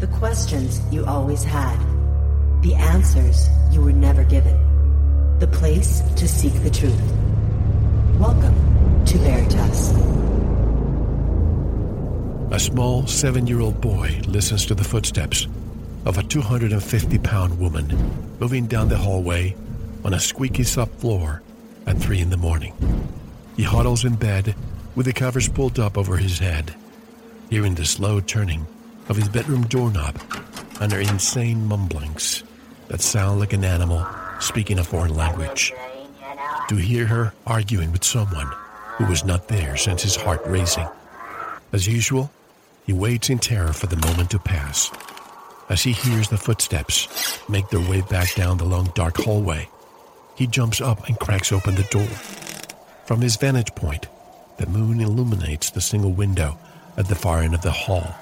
The questions you always had. The answers you were never given. The place to seek the truth. Welcome to Veritas. A small seven year old boy listens to the footsteps of a 250 pound woman moving down the hallway on a squeaky subfloor at 3 in the morning. He huddles in bed with the covers pulled up over his head, hearing the slow turning of his bedroom doorknob and her insane mumblings that sound like an animal speaking a foreign language. To hear her arguing with someone who was not there sends his heart racing. As usual, he waits in terror for the moment to pass. As he hears the footsteps make their way back down the long dark hallway, he jumps up and cracks open the door. From his vantage point, the moon illuminates the single window at the far end of the hall.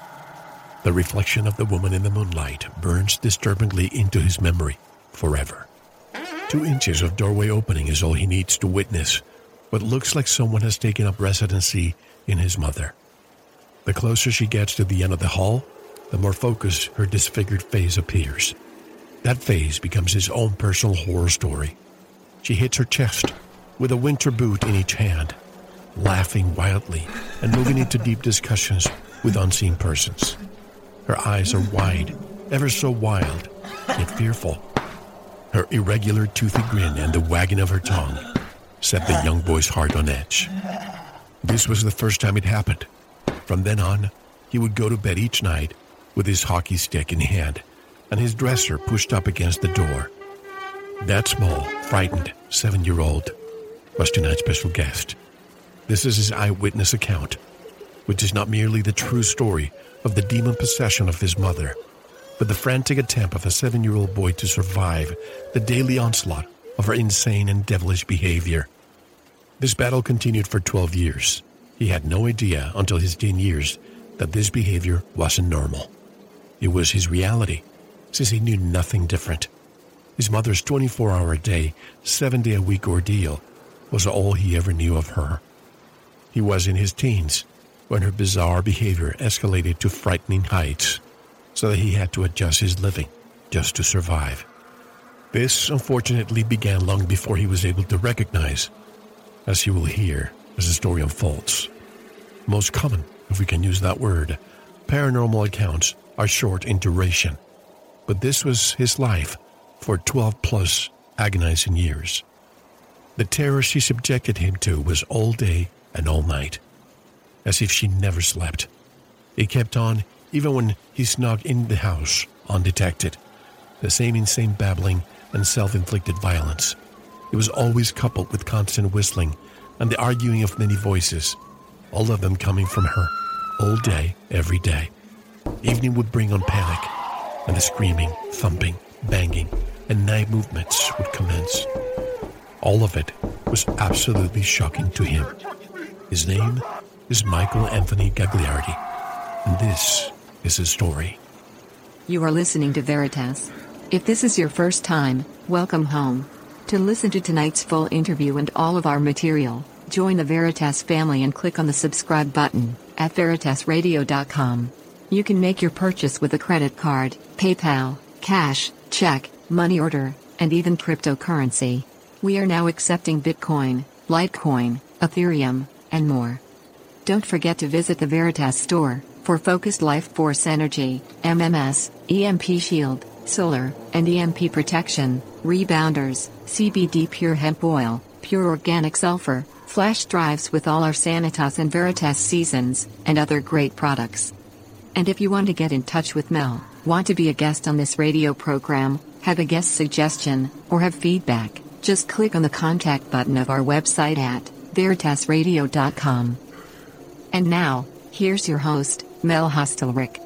The reflection of the woman in the moonlight burns disturbingly into his memory forever. Two inches of doorway opening is all he needs to witness what looks like someone has taken up residency in his mother. The closer she gets to the end of the hall, the more focused her disfigured face appears. That face becomes his own personal horror story. She hits her chest with a winter boot in each hand, laughing wildly and moving into deep discussions with unseen persons. Her eyes are wide, ever so wild, yet fearful. Her irregular toothy grin and the wagging of her tongue set the young boy's heart on edge. This was the first time it happened. From then on, he would go to bed each night with his hockey stick in hand and his dresser pushed up against the door. That small, frightened seven year old was tonight's special guest. This is his eyewitness account, which is not merely the true story of the demon possession of his mother, but the frantic attempt of a seven year old boy to survive the daily onslaught of her insane and devilish behavior. This battle continued for 12 years. He had no idea until his teen years that this behavior wasn't normal. It was his reality, since he knew nothing different. His mother's 24 hour a day, seven day a week ordeal was all he ever knew of her. He was in his teens when her bizarre behavior escalated to frightening heights, so that he had to adjust his living just to survive. This, unfortunately, began long before he was able to recognize, as you will hear as the story unfolds. Most common, if we can use that word, paranormal accounts are short in duration, but this was his life for 12 plus agonizing years. The terror she subjected him to was all day and all night, as if she never slept. It kept on even when he snuck in the house undetected. The same insane babbling and self inflicted violence. It was always coupled with constant whistling and the arguing of many voices, all of them coming from her, all day, every day. Evening would bring on panic, and the screaming, thumping, banging, and night movements would commence. All of it was absolutely shocking to him. His name is Michael Anthony Gagliardi, and this is his story. You are listening to Veritas. If this is your first time, welcome home. To listen to tonight's full interview and all of our material, join the Veritas family and click on the subscribe button at veritasradio.com. You can make your purchase with a credit card, PayPal, cash, check, money order, and even cryptocurrency. We are now accepting Bitcoin, Litecoin, Ethereum, and more. Don't forget to visit the Veritas store for focused life force energy, MMS, EMP shield, solar, and EMP protection, rebounders, CBD pure hemp oil, pure organic sulfur, flash drives with all our Sanitas and Veritas seasons, and other great products. And if you want to get in touch with Mel, want to be a guest on this radio program, have a guest suggestion, or have feedback, just click on the contact button of our website at veritasradio.com. And now, here's your host, Mel Hostelrick.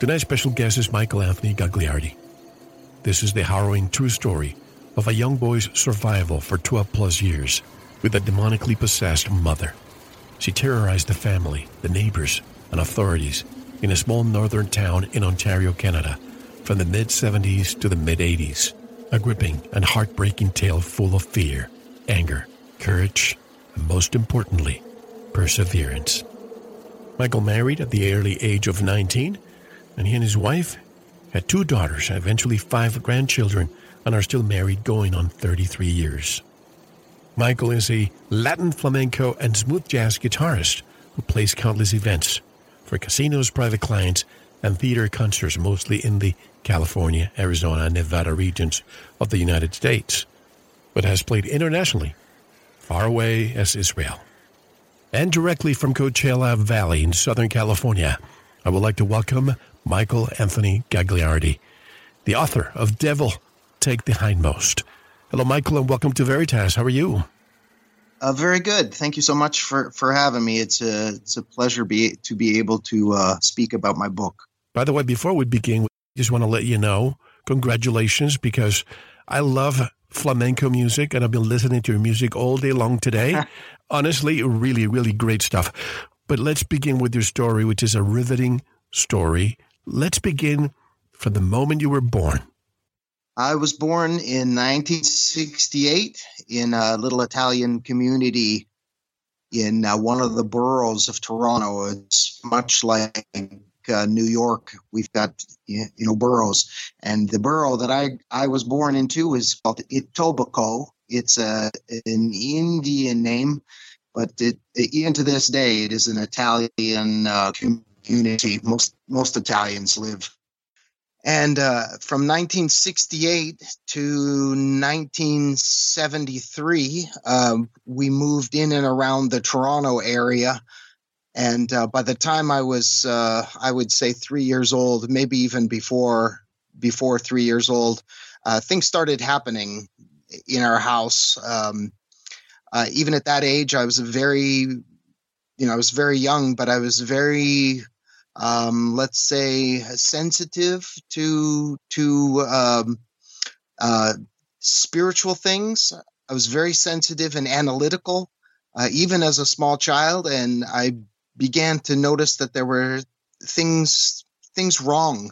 Tonight's special guest is Michael Anthony Gagliardi. This is the harrowing true story of a young boy's survival for 12 plus years with a demonically possessed mother. She terrorized the family, the neighbors, and authorities in a small northern town in Ontario, Canada, from the mid 70s to the mid 80s. A gripping and heartbreaking tale full of fear, anger, courage, and most importantly, perseverance. Michael married at the early age of 19 and he and his wife had two daughters, eventually five grandchildren, and are still married going on 33 years. Michael is a Latin flamenco and smooth jazz guitarist who plays countless events for casinos, private clients, and theater concerts, mostly in the California, Arizona, and Nevada regions of the United States, but has played internationally, far away as Israel. And directly from Coachella Valley in Southern California, I would like to welcome Michael Anthony Gagliardi, the author of Devil Take the Hindmost. Hello, Michael, and welcome to Veritas. How are you? Uh, very good. Thank you so much for, for having me. It's a it's a pleasure be, to be able to uh, speak about my book. By the way, before we begin, I just want to let you know, congratulations, because I love flamenco music and I've been listening to your music all day long today. Honestly, really, really great stuff. But let's begin with your story, which is a riveting story. Let's begin from the moment you were born. I was born in 1968 in a little Italian community in uh, one of the boroughs of Toronto. It's much like uh, New York. We've got you know boroughs, and the borough that I I was born into is called Etobicoke. It's a an Indian name, but it, even to this day, it is an Italian uh, community. Most most Italians live. And uh, from 1968 to 1973, um, we moved in and around the Toronto area. And uh, by the time I was, uh, I would say, three years old, maybe even before before three years old, uh, things started happening in our house. Um, uh, even at that age, I was very, you know, I was very young, but I was very, um, let's say, sensitive to to um, uh, spiritual things. I was very sensitive and analytical, uh, even as a small child, and I began to notice that there were things things wrong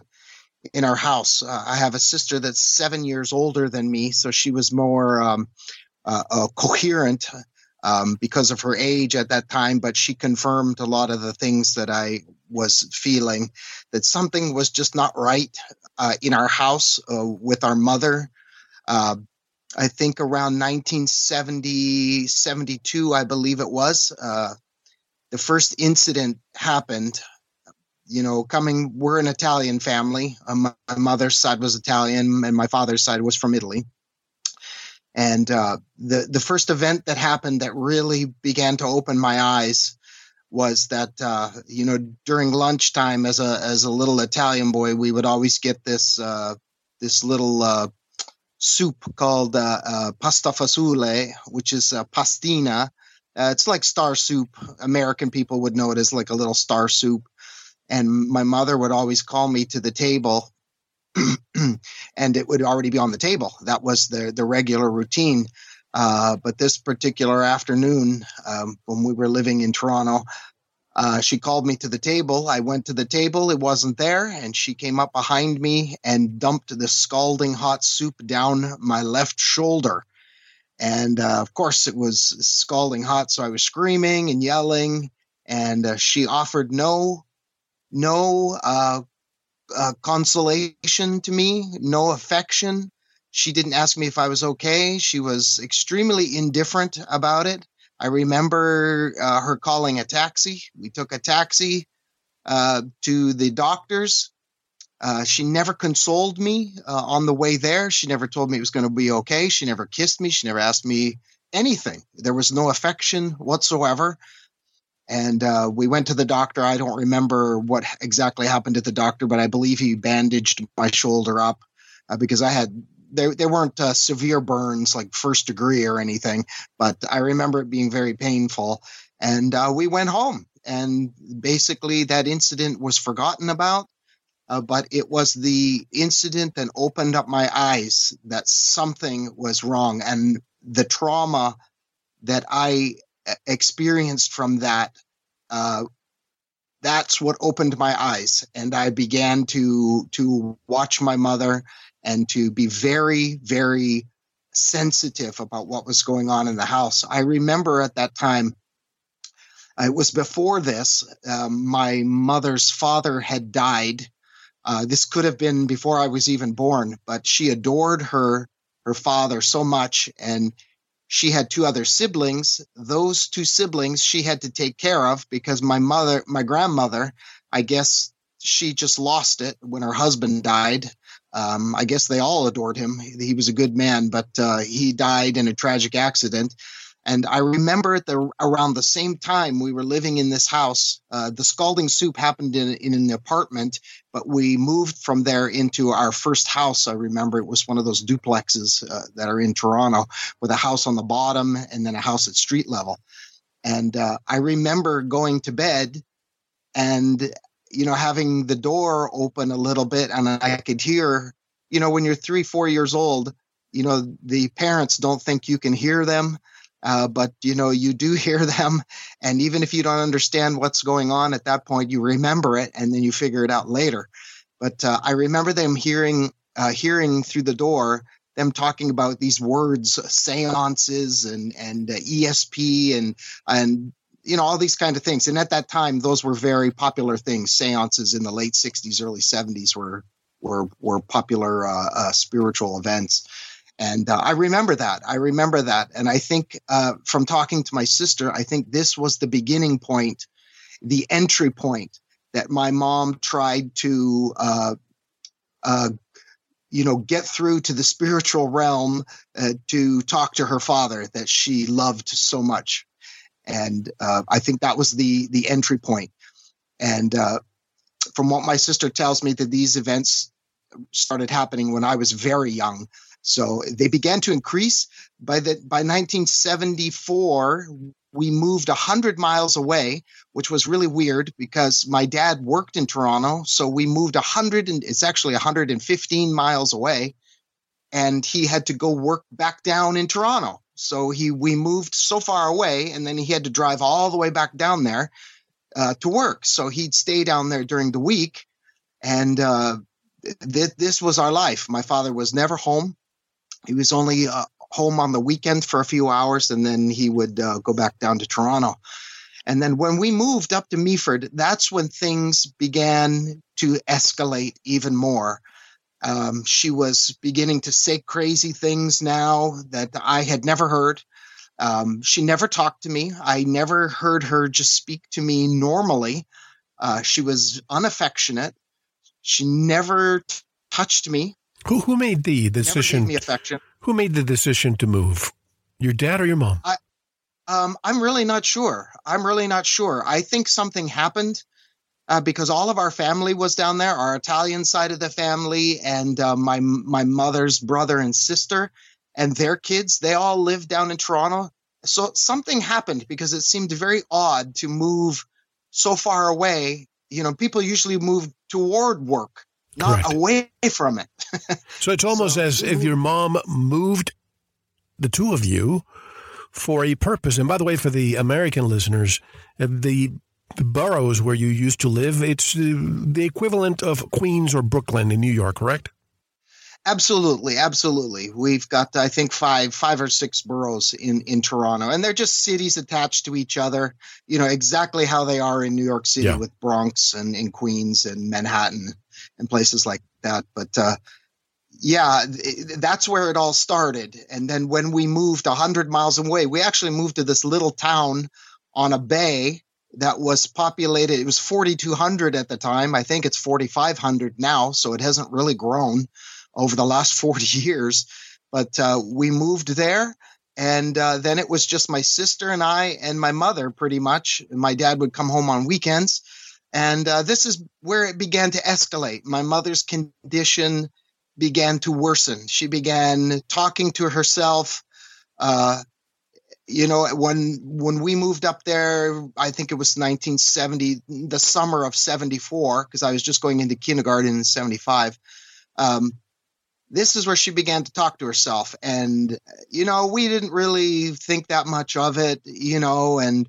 in our house. Uh, I have a sister that's seven years older than me, so she was more um, uh, uh, coherent um, because of her age at that time, but she confirmed a lot of the things that I was feeling that something was just not right uh, in our house uh, with our mother. Uh, I think around 1970, 72, I believe it was, uh, the first incident happened. You know, coming, we're an Italian family. my mother's side was Italian, and my father's side was from Italy and uh, the the first event that happened that really began to open my eyes was that uh, you know during lunchtime as a as a little Italian boy we would always get this uh, this little uh, soup called uh, uh, pasta fasule, which is pastina. It's like star soup. American people would know it as like a little star soup. And my mother would always call me to the table and it would already be on the table. That was the the regular routine. Uh, but this particular afternoon, um, when we were living in Toronto, uh, she called me to the table. I went to the table, it wasn't there, and she came up behind me and dumped the scalding hot soup down my left shoulder. And uh, of course, it was scalding hot, so I was screaming and yelling. And uh, she offered no, no uh, uh, consolation to me, no affection. She didn't ask me if I was okay. She was extremely indifferent about it. I remember uh, her calling a taxi. We took a taxi uh, to the doctor's. Uh, she never consoled me uh, on the way there. She never told me it was going to be okay. She never kissed me. She never asked me anything. There was no affection whatsoever and uh, we went to the doctor. I don't remember what exactly happened at the doctor, but I believe he bandaged my shoulder up uh, because I had there there weren't uh, severe burns like first degree or anything, but I remember it being very painful. And we went home, and basically that incident was forgotten about. Uh, but it was the incident that opened up my eyes that something was wrong, and the trauma that I experienced from that uh, that's what opened my eyes. And i began to to watch my mother and to be very very sensitive about what was going on in the house. I remember at that time it was before this um, my mother's father had died Uh, this could have been before I was even born, but she adored her her father so much, and she had two other siblings. Those two siblings she had to take care of because my mother, my grandmother, I guess she just lost it when her husband died. Um, I guess they all adored him. He was a good man, but uh, he died in a tragic accident. And I remember the around the same time we were living in this house. Uh, the scalding soup happened in, in an apartment, but we moved from there into our first house. I remember it was one of those duplexes uh, that are in Toronto, with a house on the bottom and then a house at street level. And uh, I remember going to bed and you know having the door open a little bit, and I could hear, you know, when you're three, four years old, you know, the parents don't think you can hear them uh, but you know you do hear them and even if you don't understand what's going on at that point you remember it and then you figure it out later. But uh, i remember them hearing uh, hearing through the door them talking about these words seances and and uh, esp and and you know all these kind of things. And at that time those were very popular things. Seances in the late 60s early 70s were were were popular uh, uh, spiritual events and uh, I remember that. I remember that. And I think uh, from talking to my sister, I think this was the beginning point, the entry point that my mom tried to, uh, uh you know, get through to the spiritual realm uh, to talk to her father that she loved so much. And uh, I think that was the the entry point. And from what my sister tells me, that these events started happening when I was very young. So they began to increase. By the by 1974, we moved 100 miles away, which was really weird because my dad worked in Toronto. So we moved 100 and it's actually 115 miles away, and he had to go work back down in Toronto. So he we moved so far away, and then he had to drive all the way back down there uh, to work. So he'd stay down there during the week, and uh, th- this was our life. My father was never home. He was only uh, home on the weekend for a few hours, and then he would uh, go back down to Toronto. And then when we moved up to Meaford, that's when things began to escalate even more. Um, she was beginning to say crazy things now that I had never heard. Um, she never talked to me. I never heard her just speak to me normally. Uh, she was unaffectionate. She never t- touched me. Who who made the decision? Who made the decision to move? Your dad or your mom? I, um, I'm really not sure. I'm really not sure. I think something happened uh, because all of our family was down there, our Italian side of the family, and uh, my my mother's brother and sister, and their kids. They all lived down in Toronto. So something happened because it seemed very odd to move so far away. You know, people usually move toward work not Correct. away from it. so it's almost so, as if your mom moved the two of you for a purpose. And by the way, for the American listeners, uh, the, the boroughs where you used to live, it's uh, the equivalent of Queens or Brooklyn in New York, correct? Absolutely, absolutely. We've got, I think, five, five or six boroughs in in Toronto, and they're just cities attached to each other. You know exactly how they are in New York City yeah. with Bronx and in Queens and Manhattan and places like that. But uh, yeah, that's where it all started. And then when we moved 100 miles away, we actually moved to this little town on a bay that was populated. It was 4,200 at the time. I think it's 4,500 now. So it hasn't really grown over the last 40 years. But uh, we moved there. And uh, then it was just my sister and I and my mother, pretty much. My dad would come home on weekends and uh, this is where it began to escalate. My mother's condition began to worsen. She began talking to herself. Uh, you know, when when we moved up there, I think it was 1970, the summer of 74, because I was just going into kindergarten in 75. Um, this is where she began to talk to herself. And, you know, we didn't really think that much of it, you know, and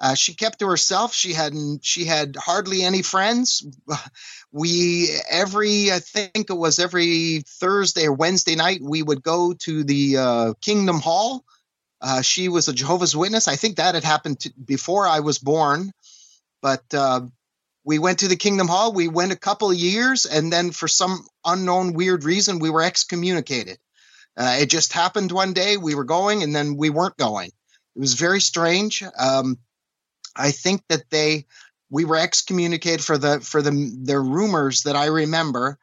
uh, she kept to herself. She hadn't. She had hardly any friends. We every I think it was every Thursday or Wednesday night we would go to the uh, Kingdom Hall. Uh, she was a Jehovah's Witness. I think that had happened to, before I was born, but uh, we went to the Kingdom Hall. We went a couple of years, and then for some unknown weird reason, we were excommunicated. Uh, it just happened one day. We were going, and then we weren't going. It was very strange. Um, I think that they we were excommunicated for the for the the rumors that I remember.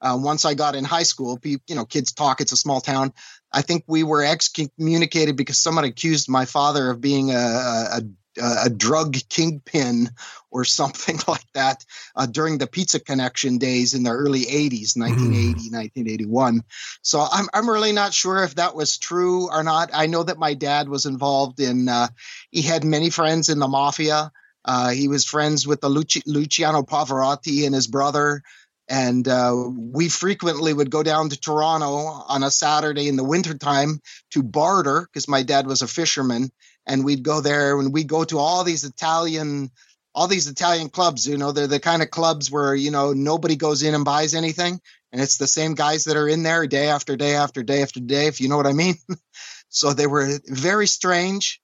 Uh, once I got in high school, you know, kids talk. It's a small town. I think we were excommunicated because someone accused my father of being a, a, a drug kingpin or something like that uh, during the Pizza Connection days in the early 80s, 1980, mm. 1981. So I'm, I'm really not sure if that was true or not. I know that my dad was involved in, uh, he had many friends in the mafia. Uh, he was friends with the Luci- Luciano Pavarotti and his brother. And uh, we frequently would go down to Toronto on a Saturday in the wintertime to barter because my dad was a fisherman and we'd go there and we'd go to all these Italian all these Italian clubs, you know, they're the kind of clubs where, you know, nobody goes in and buys anything. And it's the same guys that are in there day after day after day after day, if you know what I mean. so they were very strange.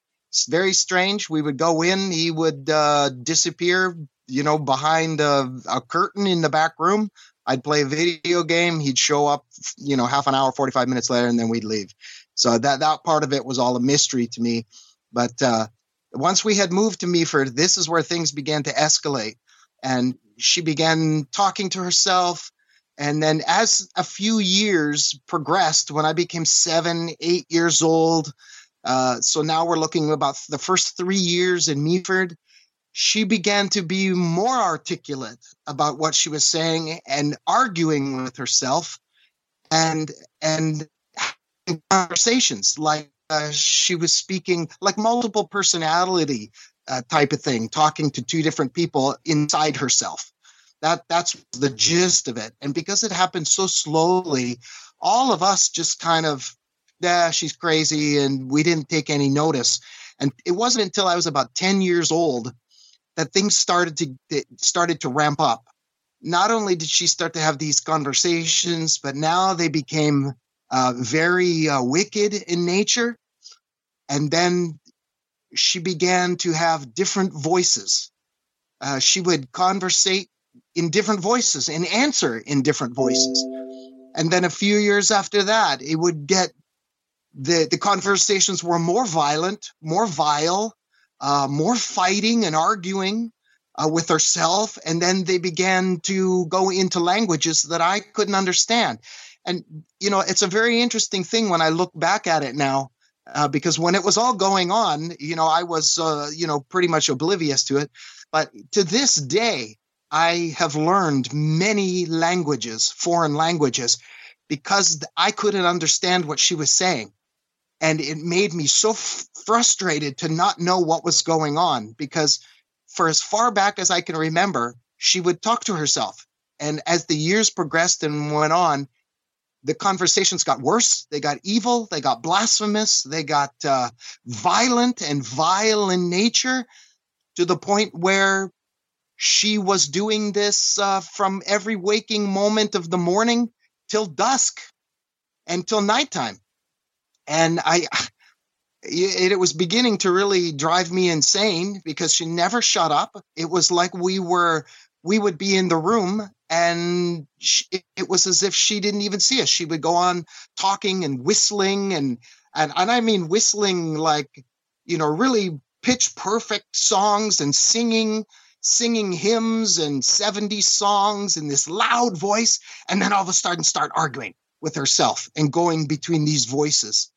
Very strange. We would go in, he would uh, disappear, you know, behind a, a curtain in the back room. I'd play a video game. He'd show up, you know, half an hour, 45 minutes later, and then we'd leave. So that, that part of it was all a mystery to me. But uh, once we had moved to Meaford, this is where things began to escalate. And she began talking to herself. And then, as a few years progressed, when I became seven, eight years old, uh, so now we're looking about the first three years in Meaford, she began to be more articulate about what she was saying and arguing with herself and and conversations like uh, she was speaking like multiple personality uh, type of thing, talking to two different people inside herself. That that's the gist of it. And because it happened so slowly, all of us just kind of, yeah, she's crazy, and we didn't take any notice. And it wasn't until I was about ten years old that things started to started to ramp up. Not only did she start to have these conversations, but now they became uh, very uh, wicked in nature. And then she began to have different voices. Uh, she would conversate in different voices and answer in different voices. And then a few years after that, it would get the, the conversations were more violent, more vile, uh, more fighting and arguing uh, with herself. And then they began to go into languages that I couldn't understand. And, you know, it's a very interesting thing when I look back at it now, uh, because when it was all going on, you know, I was, uh, you know, pretty much oblivious to it. But to this day, I have learned many languages, foreign languages, because I couldn't understand what she was saying. And it made me so f- frustrated to not know what was going on because for as far back as I can remember, she would talk to herself. And as the years progressed and went on, the conversations got worse. They got evil. They got blasphemous. They got uh, violent and vile in nature to the point where she was doing this uh, from every waking moment of the morning till dusk and till nighttime. And I, it, it was beginning to really drive me insane because she never shut up. It was like we were we would be in the room and she, it was as if she didn't even see us. She would go on talking and whistling and and, and i mean whistling like you know really pitch perfect songs and singing singing hymns and 70 songs in this loud voice. And then all of a sudden start arguing with herself and going between these voices.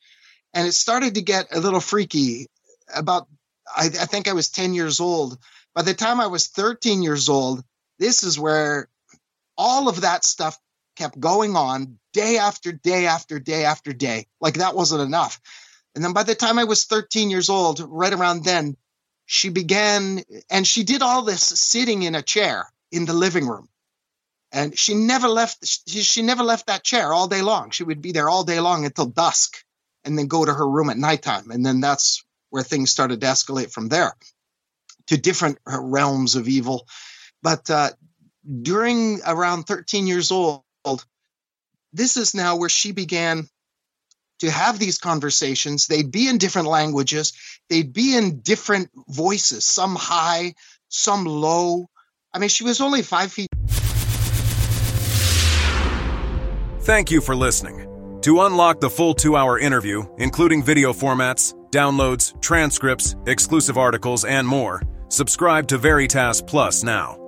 And it started to get a little freaky about I, I think i was 10 years old. By the time i was 13 years old this is where all of that stuff kept going on day after day after day after day. Like that wasn't enough. And then by the time I was 13 years old, right around then, she began, and she did all this sitting in a chair in the living room. And she never left, she, she never left that chair all day long. She would be there all day long until dusk and then go to her room at nighttime. And then that's where things started to escalate from there to different realms of evil. But uh, during around 13 years old, this is now where she began to have these conversations. They'd be in different languages, they'd be in different voices, some high, some low, I mean, she was only five feet. Thank you for listening. To unlock the full two hour interview, including video formats, downloads, transcripts, exclusive articles, and more, subscribe to Veritas Plus now.